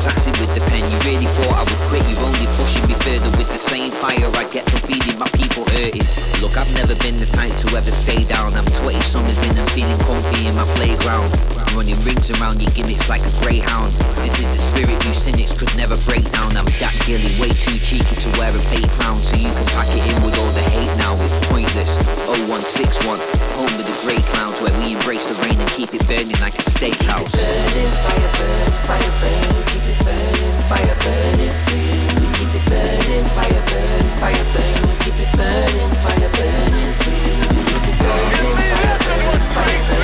assassin with the pen. You really thought I would quit, you're only pushing me further with the same fire I get from feeding my people Look, I've never been the type to ever stay down. I'm 20 summers in and feeling comfy in my playground. Running rings around your gimmicks like a greyhound. This is the spirit you cynics could never break down. I'm that gilly, way too cheeky to wear a fake crown. So you can pack it in with all the hate now. It's pointless. 0161, home of the grey clouds where we embrace the rain and keep it burning like a steakhouse. burning, fire burn, fire burn, keep it burning, fire burning free. We keep it burning, fire burn, fire burn, we keep it burning, fire burning free. We keep it burning, fire burn, fire burn,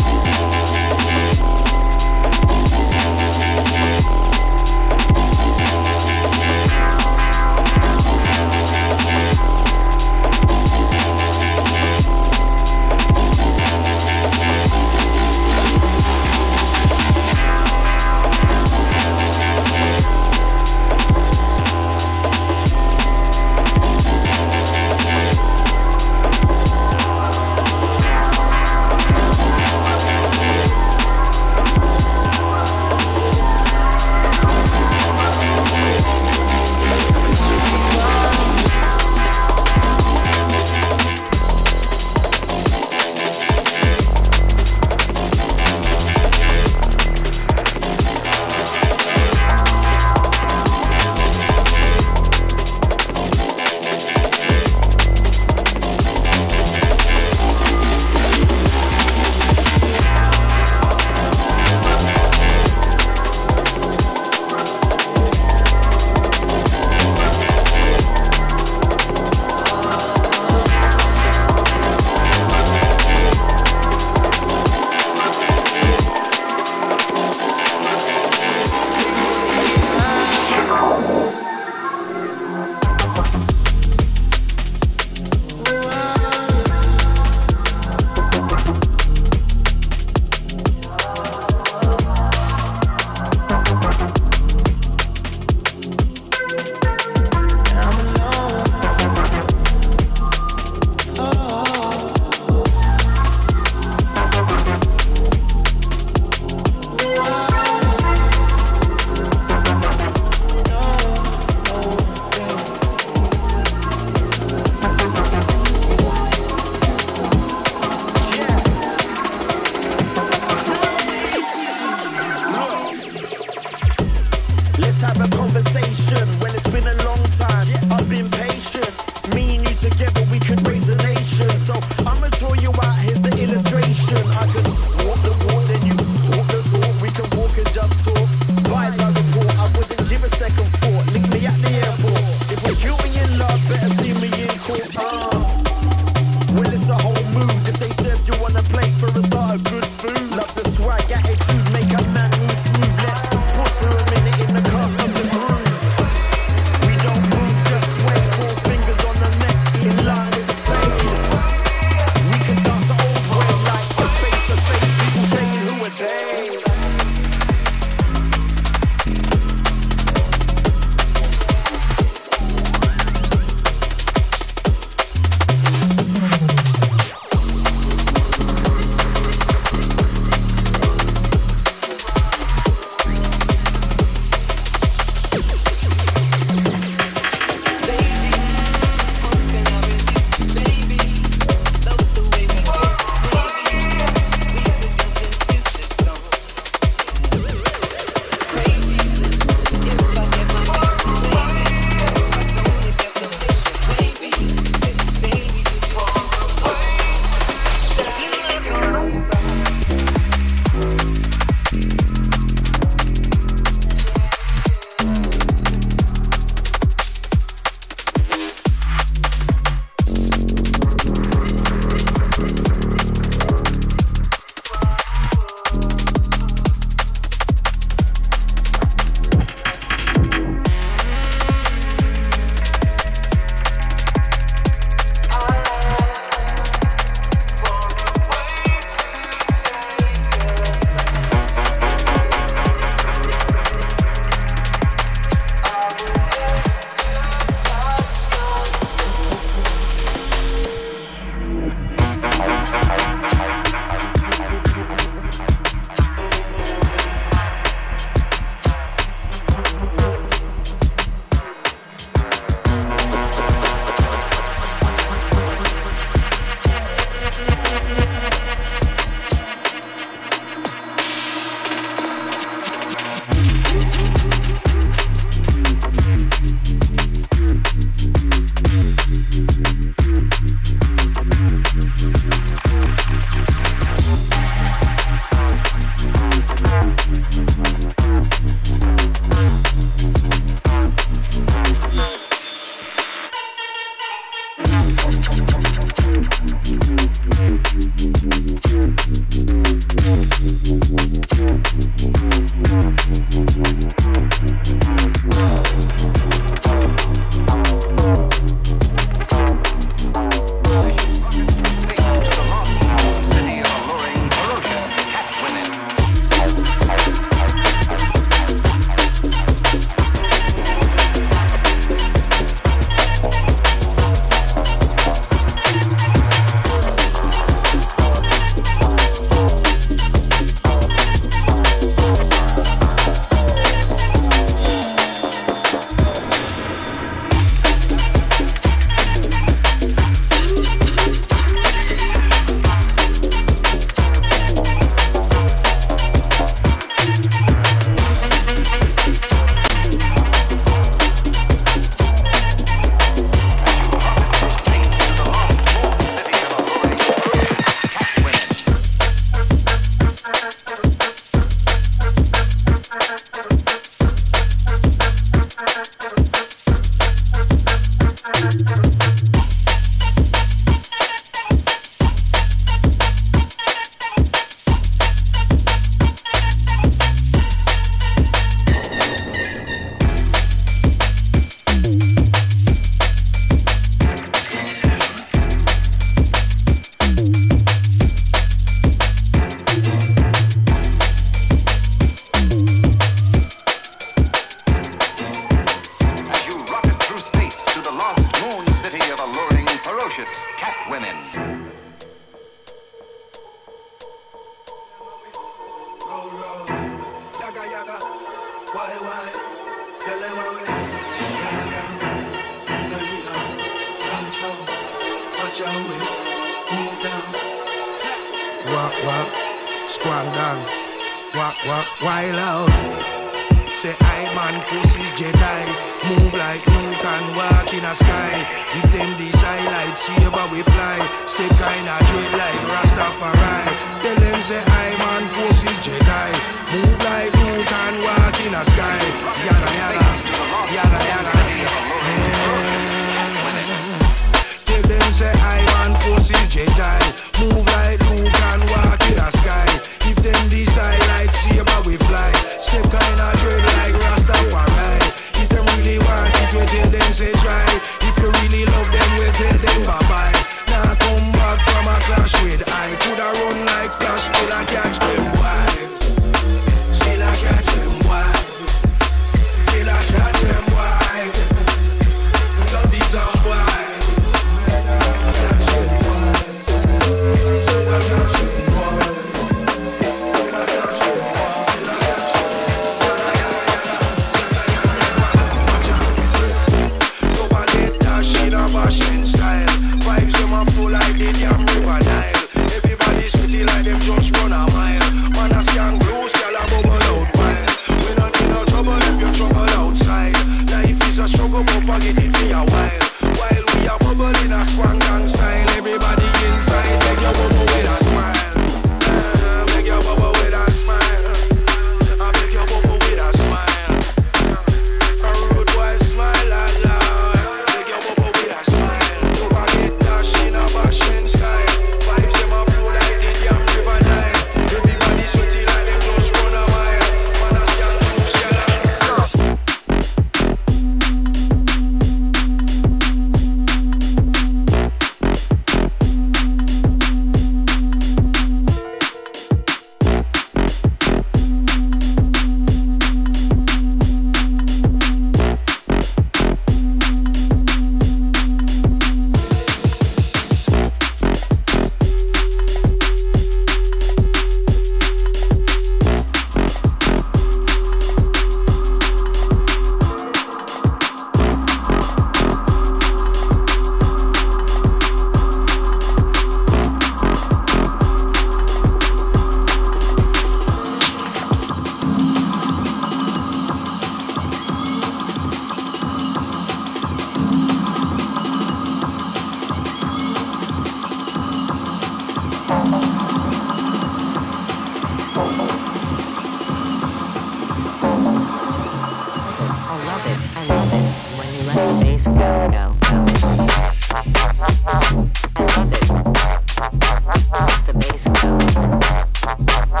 the bass go.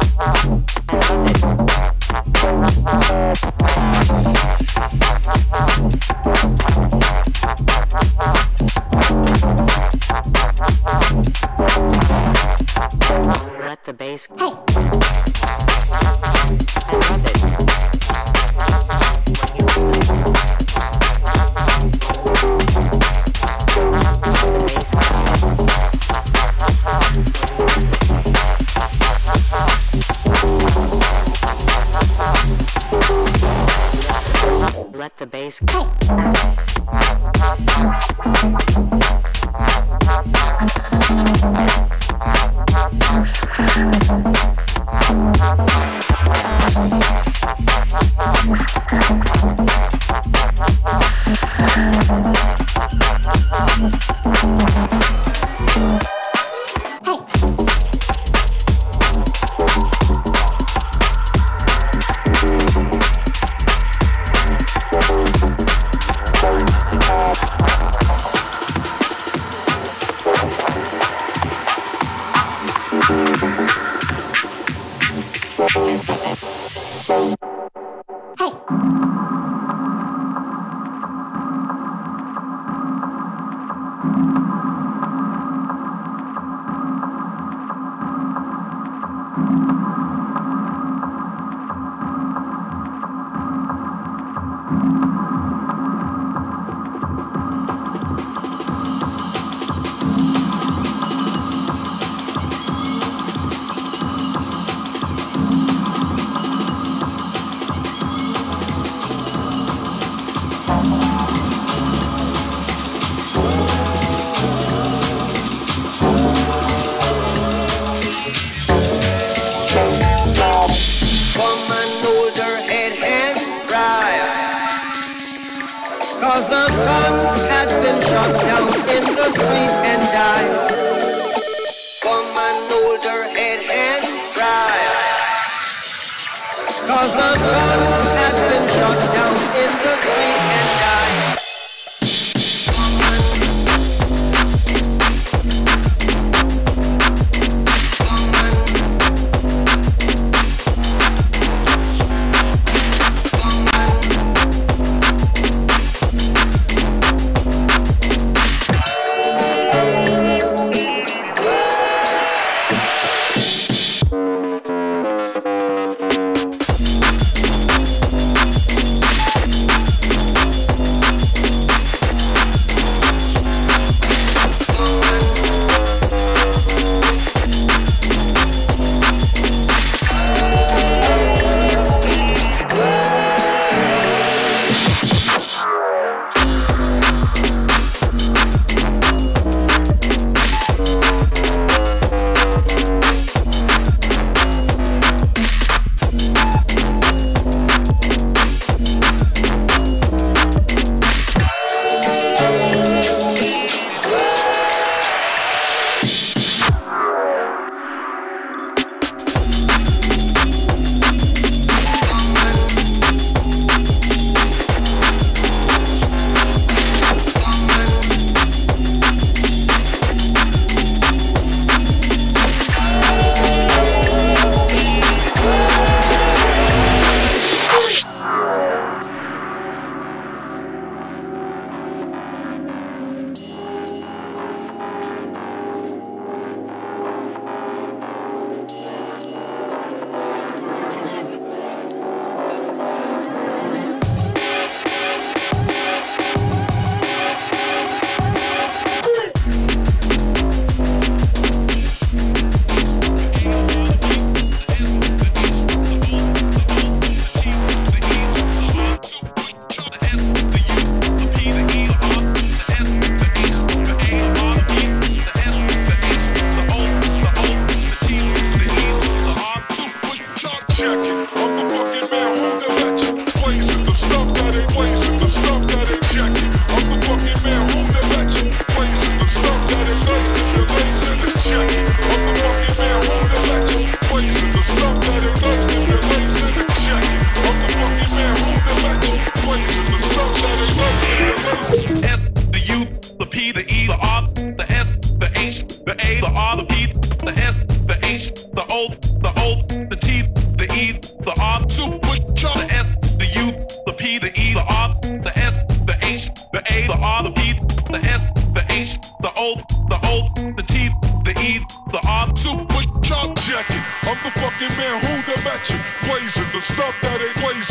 the T, the E, the R, to push the S, the U, the P, the E, the R, the S, the H, the A, the R, the P, the S, the H, the O, the O, the T, the E, the R, to push chop jacket. I'm the fucking man who the match blazing the stuff that ain't blazing.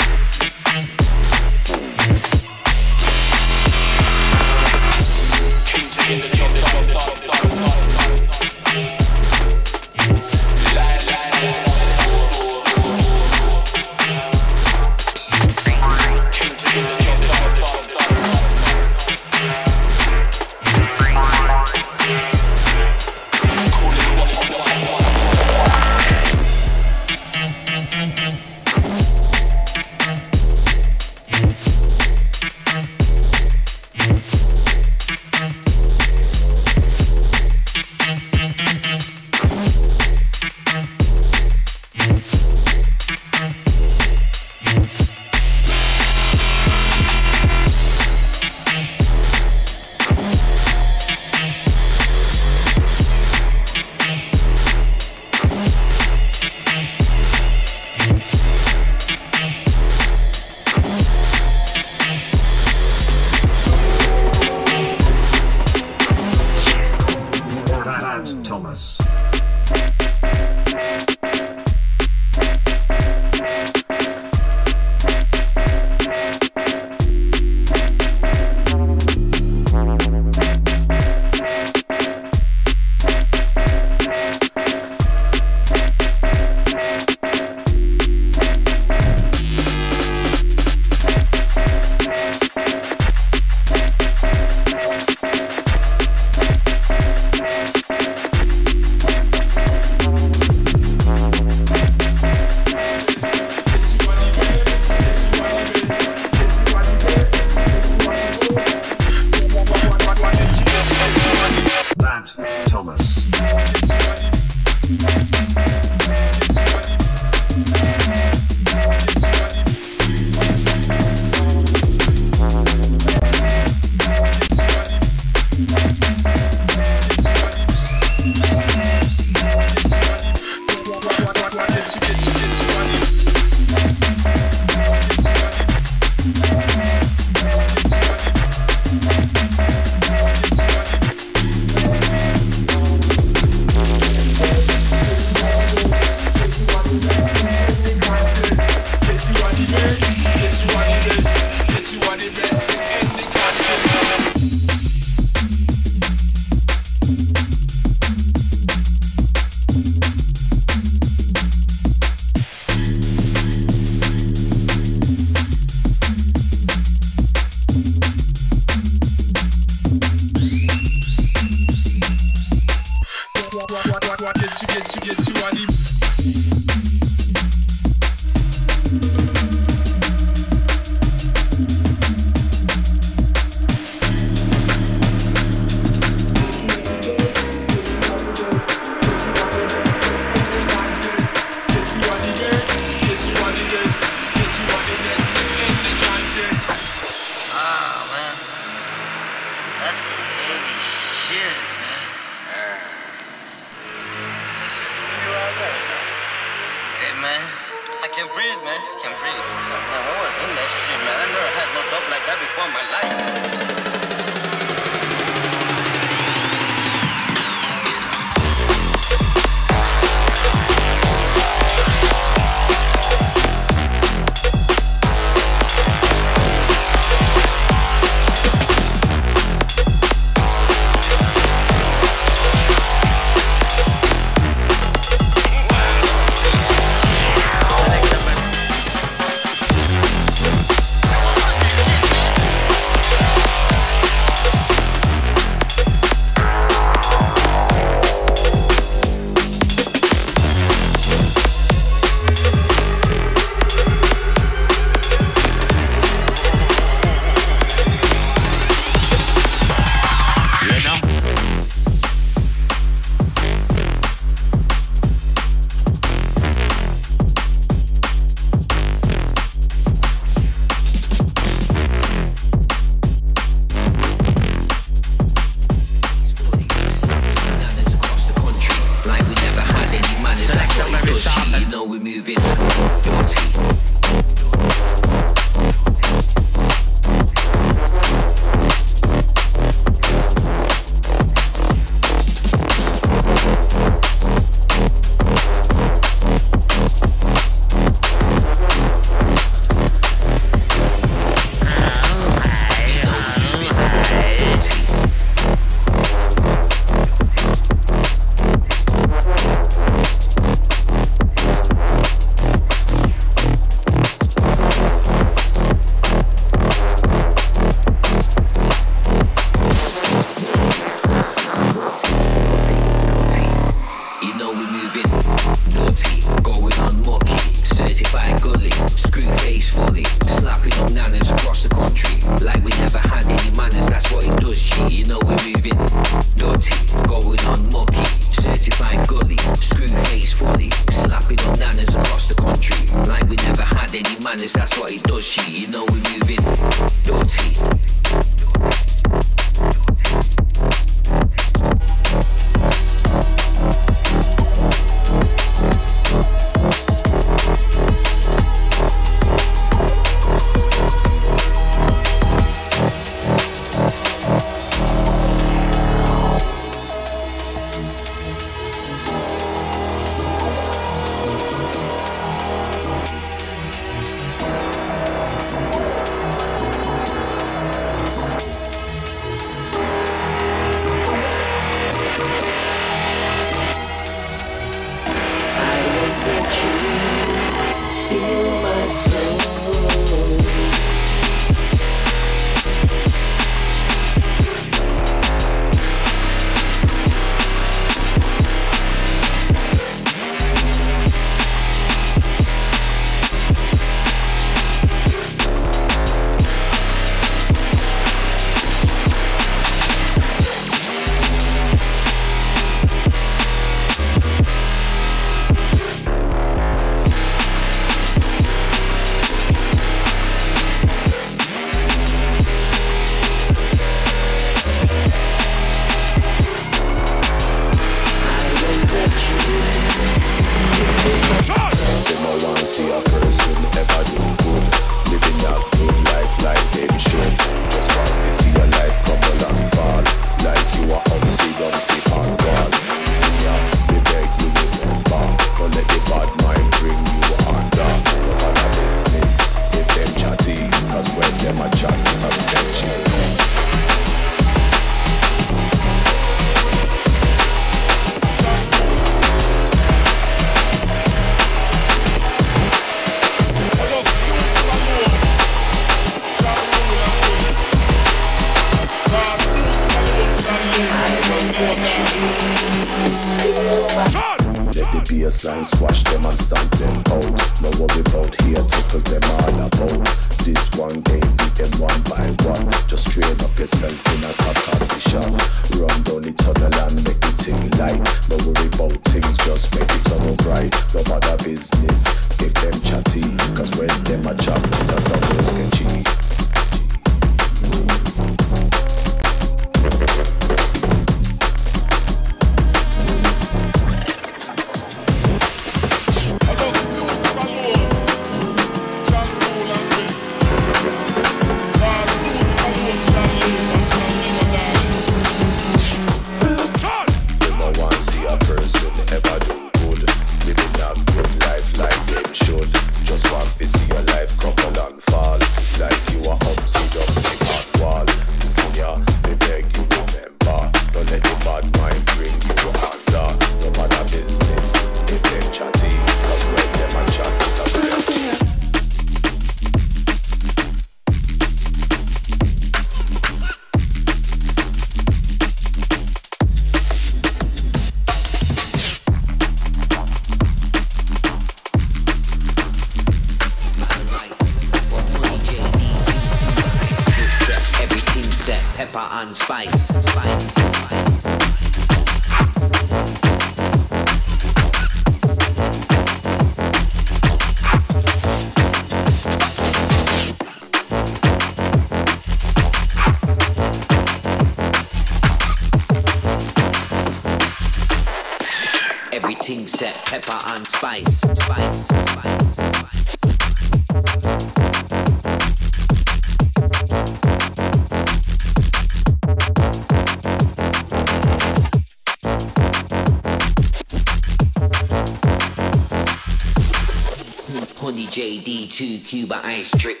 JD2 Cuba ice drip